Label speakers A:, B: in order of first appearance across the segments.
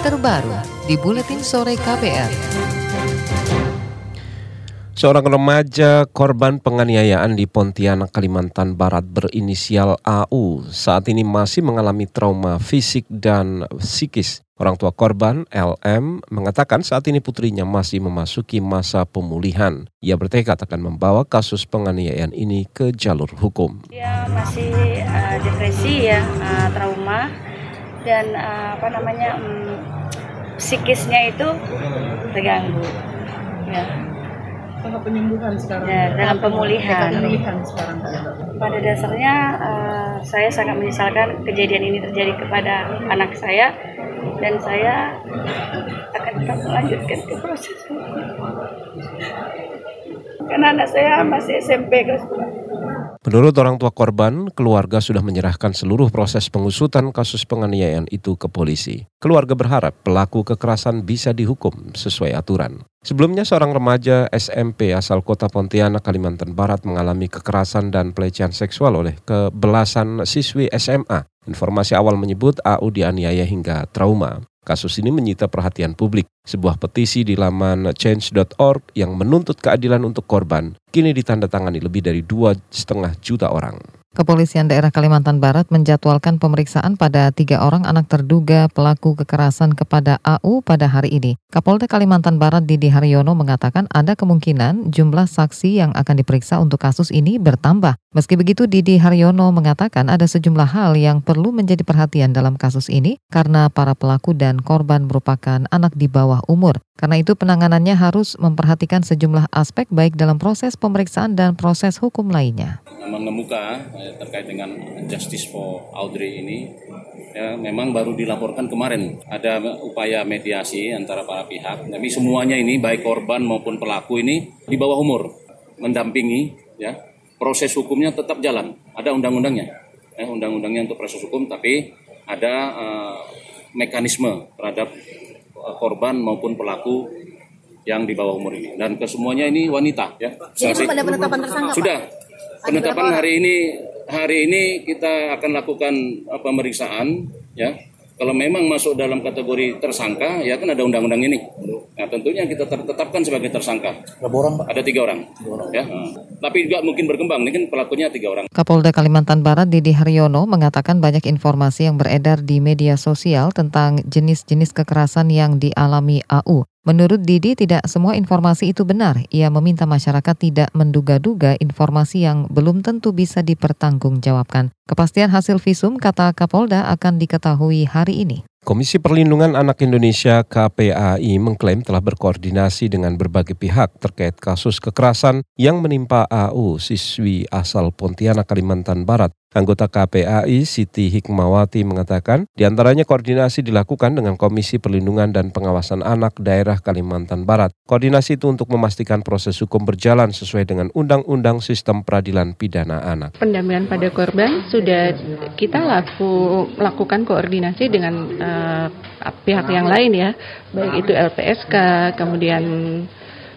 A: terbaru di Buletin Sore KPR.
B: Seorang remaja korban penganiayaan di Pontianak, Kalimantan Barat berinisial AU saat ini masih mengalami trauma fisik dan psikis. Orang tua korban, LM, mengatakan saat ini putrinya masih memasuki masa pemulihan. Ia bertekad akan membawa kasus penganiayaan ini ke jalur hukum.
C: Dia masih uh, depresi ya, uh, trauma dan uh, apa namanya um, psikisnya itu terganggu. Ya
D: tahap penyembuhan sekarang
C: ya, dalam pemulihan.
D: pemulihan sekarang
C: pada dasarnya uh, saya sangat menyesalkan kejadian ini terjadi kepada anak saya dan saya akan tetap melanjutkan ke proses karena anak saya masih SMP kelas
B: Menurut orang tua korban, keluarga sudah menyerahkan seluruh proses pengusutan kasus penganiayaan itu ke polisi. Keluarga berharap pelaku kekerasan bisa dihukum sesuai aturan. Sebelumnya seorang remaja SMP asal kota Pontianak, Kalimantan Barat mengalami kekerasan dan pelecehan seksual oleh kebelasan siswi SMA. Informasi awal menyebut AU dianiaya hingga trauma. Kasus ini menyita perhatian publik. Sebuah petisi di laman change.org yang menuntut keadilan untuk korban kini ditandatangani lebih dari dua setengah juta orang.
A: Kepolisian daerah Kalimantan Barat menjadwalkan pemeriksaan pada tiga orang anak terduga pelaku kekerasan kepada AU pada hari ini. Kapolda Kalimantan Barat Didi Haryono mengatakan ada kemungkinan jumlah saksi yang akan diperiksa untuk kasus ini bertambah. Meski begitu, Didi Haryono mengatakan ada sejumlah hal yang perlu menjadi perhatian dalam kasus ini karena para pelaku dan korban merupakan anak di bawah umur. Karena itu penanganannya harus memperhatikan sejumlah aspek baik dalam proses pemeriksaan dan proses hukum lainnya.
E: Mengemuka eh, terkait dengan Justice for Audrey ini ya memang baru dilaporkan kemarin. Ada upaya mediasi antara para pihak. Tapi semuanya ini baik korban maupun pelaku ini di bawah umur mendampingi ya. Proses hukumnya tetap jalan. Ada undang-undangnya. Ya, undang-undangnya untuk proses hukum tapi ada uh, mekanisme terhadap uh, korban maupun pelaku yang di bawah umur ini. Dan kesemuanya ini wanita ya.
F: Jadi penetapan tersangka
E: Sudah. Penetapan hari ini hari ini kita akan lakukan uh, pemeriksaan ya. Kalau memang masuk dalam kategori tersangka, ya kan ada undang-undang ini. Nah tentunya kita tetapkan sebagai tersangka.
G: Berapa orang, Pak?
E: Ada tiga orang. Tiga orang. Ya. Tapi juga mungkin berkembang. Ini kan pelakunya tiga orang.
A: Kapolda Kalimantan Barat Didi Haryono mengatakan banyak informasi yang beredar di media sosial tentang jenis-jenis kekerasan yang dialami AU. Menurut Didi, tidak semua informasi itu benar. Ia meminta masyarakat tidak menduga-duga informasi yang belum tentu bisa dipertanggungjawabkan. Kepastian hasil visum, kata Kapolda, akan diketahui hari ini.
B: Komisi Perlindungan Anak Indonesia KPAI mengklaim telah berkoordinasi dengan berbagai pihak terkait kasus kekerasan yang menimpa AU siswi asal Pontianak, Kalimantan Barat. Anggota KPAI Siti Hikmawati mengatakan, di antaranya koordinasi dilakukan dengan Komisi Perlindungan dan Pengawasan Anak Daerah Kalimantan Barat. Koordinasi itu untuk memastikan proses hukum berjalan sesuai dengan Undang-Undang Sistem Peradilan Pidana Anak.
H: Pendampingan pada korban sudah kita laku, lakukan koordinasi dengan uh, pihak yang lain ya, baik itu LPSK, kemudian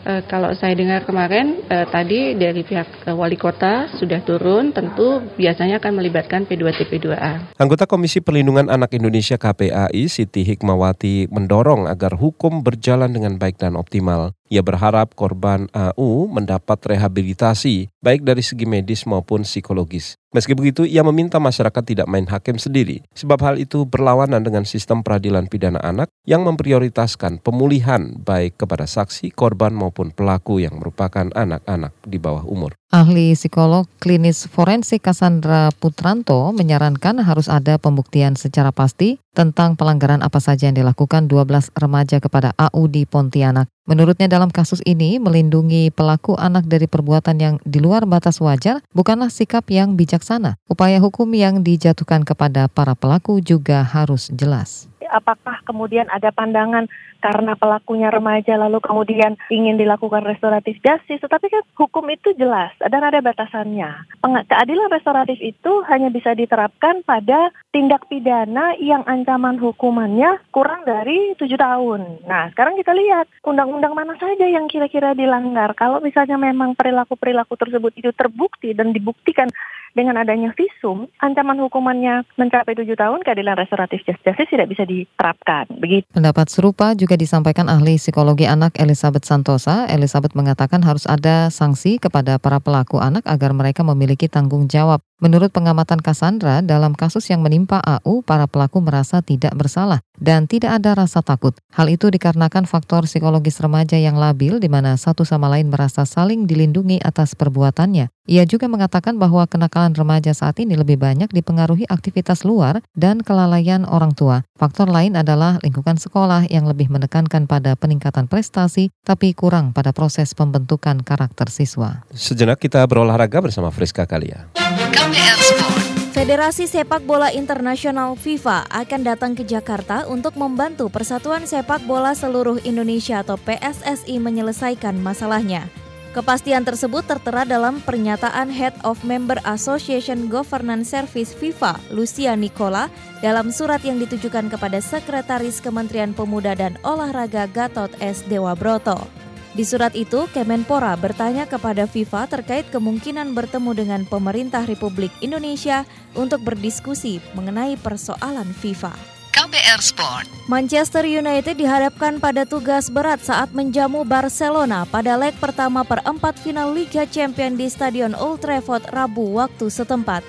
H: Uh, kalau saya dengar kemarin uh, tadi dari pihak uh, wali kota sudah turun, tentu biasanya akan melibatkan P2T P2A.
B: Anggota Komisi Perlindungan Anak Indonesia KPAI Siti Hikmawati mendorong agar hukum berjalan dengan baik dan optimal. Ia berharap korban AU mendapat rehabilitasi baik dari segi medis maupun psikologis. Meski begitu, ia meminta masyarakat tidak main hakim sendiri, sebab hal itu berlawanan dengan sistem peradilan pidana anak yang memprioritaskan pemulihan baik kepada saksi, korban maupun pelaku yang merupakan anak-anak di bawah umur.
A: Ahli psikolog klinis forensik Cassandra Putranto menyarankan harus ada pembuktian secara pasti tentang pelanggaran apa saja yang dilakukan 12 remaja kepada AU di Pontianak. Menurutnya dalam kasus ini melindungi pelaku anak dari perbuatan yang di luar batas wajar bukanlah sikap yang bijaksana. Upaya hukum yang dijatuhkan kepada para pelaku juga harus jelas
F: apakah kemudian ada pandangan karena pelakunya remaja lalu kemudian ingin dilakukan restoratif justice, tetapi kan hukum itu jelas dan ada batasannya. Keadilan restoratif itu hanya bisa diterapkan pada tindak pidana yang ancaman hukumannya kurang dari tujuh tahun. Nah, sekarang kita lihat undang-undang mana saja yang kira-kira dilanggar. Kalau misalnya memang perilaku-perilaku tersebut itu terbukti dan dibuktikan dengan adanya visum, ancaman hukumannya mencapai tujuh tahun, keadilan restoratif justice tidak bisa diterapkan. Begitu.
A: Pendapat serupa juga disampaikan ahli psikologi anak Elizabeth Santosa. Elizabeth mengatakan harus ada sanksi kepada para pelaku anak agar mereka memiliki tanggung jawab. Menurut pengamatan Cassandra, dalam kasus yang menimpa AU, para pelaku merasa tidak bersalah dan tidak ada rasa takut. Hal itu dikarenakan faktor psikologis remaja yang labil di mana satu sama lain merasa saling dilindungi atas perbuatannya. Ia juga mengatakan bahwa kenakalan remaja saat ini lebih banyak dipengaruhi aktivitas luar dan kelalaian orang tua. Faktor lain adalah lingkungan sekolah yang lebih menekankan pada peningkatan prestasi tapi kurang pada proses pembentukan karakter siswa.
B: Sejenak kita berolahraga bersama Friska Kalia.
G: KPR Sport. Federasi Sepak Bola Internasional FIFA akan datang ke Jakarta untuk membantu Persatuan Sepak Bola Seluruh Indonesia atau PSSI menyelesaikan masalahnya. Kepastian tersebut tertera dalam pernyataan Head of Member Association Governance Service FIFA, Lucia Nicola, dalam surat yang ditujukan kepada Sekretaris Kementerian Pemuda dan Olahraga Gatot S. Dewa Broto. Di surat itu, Kemenpora bertanya kepada FIFA terkait kemungkinan bertemu dengan pemerintah Republik Indonesia untuk berdiskusi mengenai persoalan FIFA.
A: KBR Sport.
G: Manchester United dihadapkan pada tugas berat saat menjamu Barcelona pada leg pertama perempat final Liga Champions di Stadion Old Trafford Rabu waktu setempat.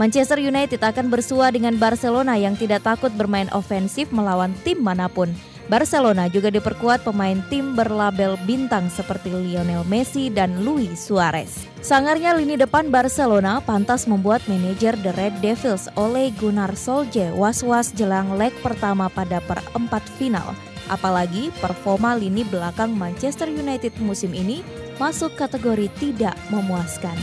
G: Manchester United akan bersua dengan Barcelona yang tidak takut bermain ofensif melawan tim mana pun. Barcelona juga diperkuat pemain tim berlabel bintang seperti Lionel Messi dan Luis Suarez. Sangarnya lini depan Barcelona pantas membuat manajer The Red Devils Ole Gunnar Solskjaer was-was jelang leg pertama pada perempat final. Apalagi performa lini belakang Manchester United musim ini masuk kategori tidak memuaskan.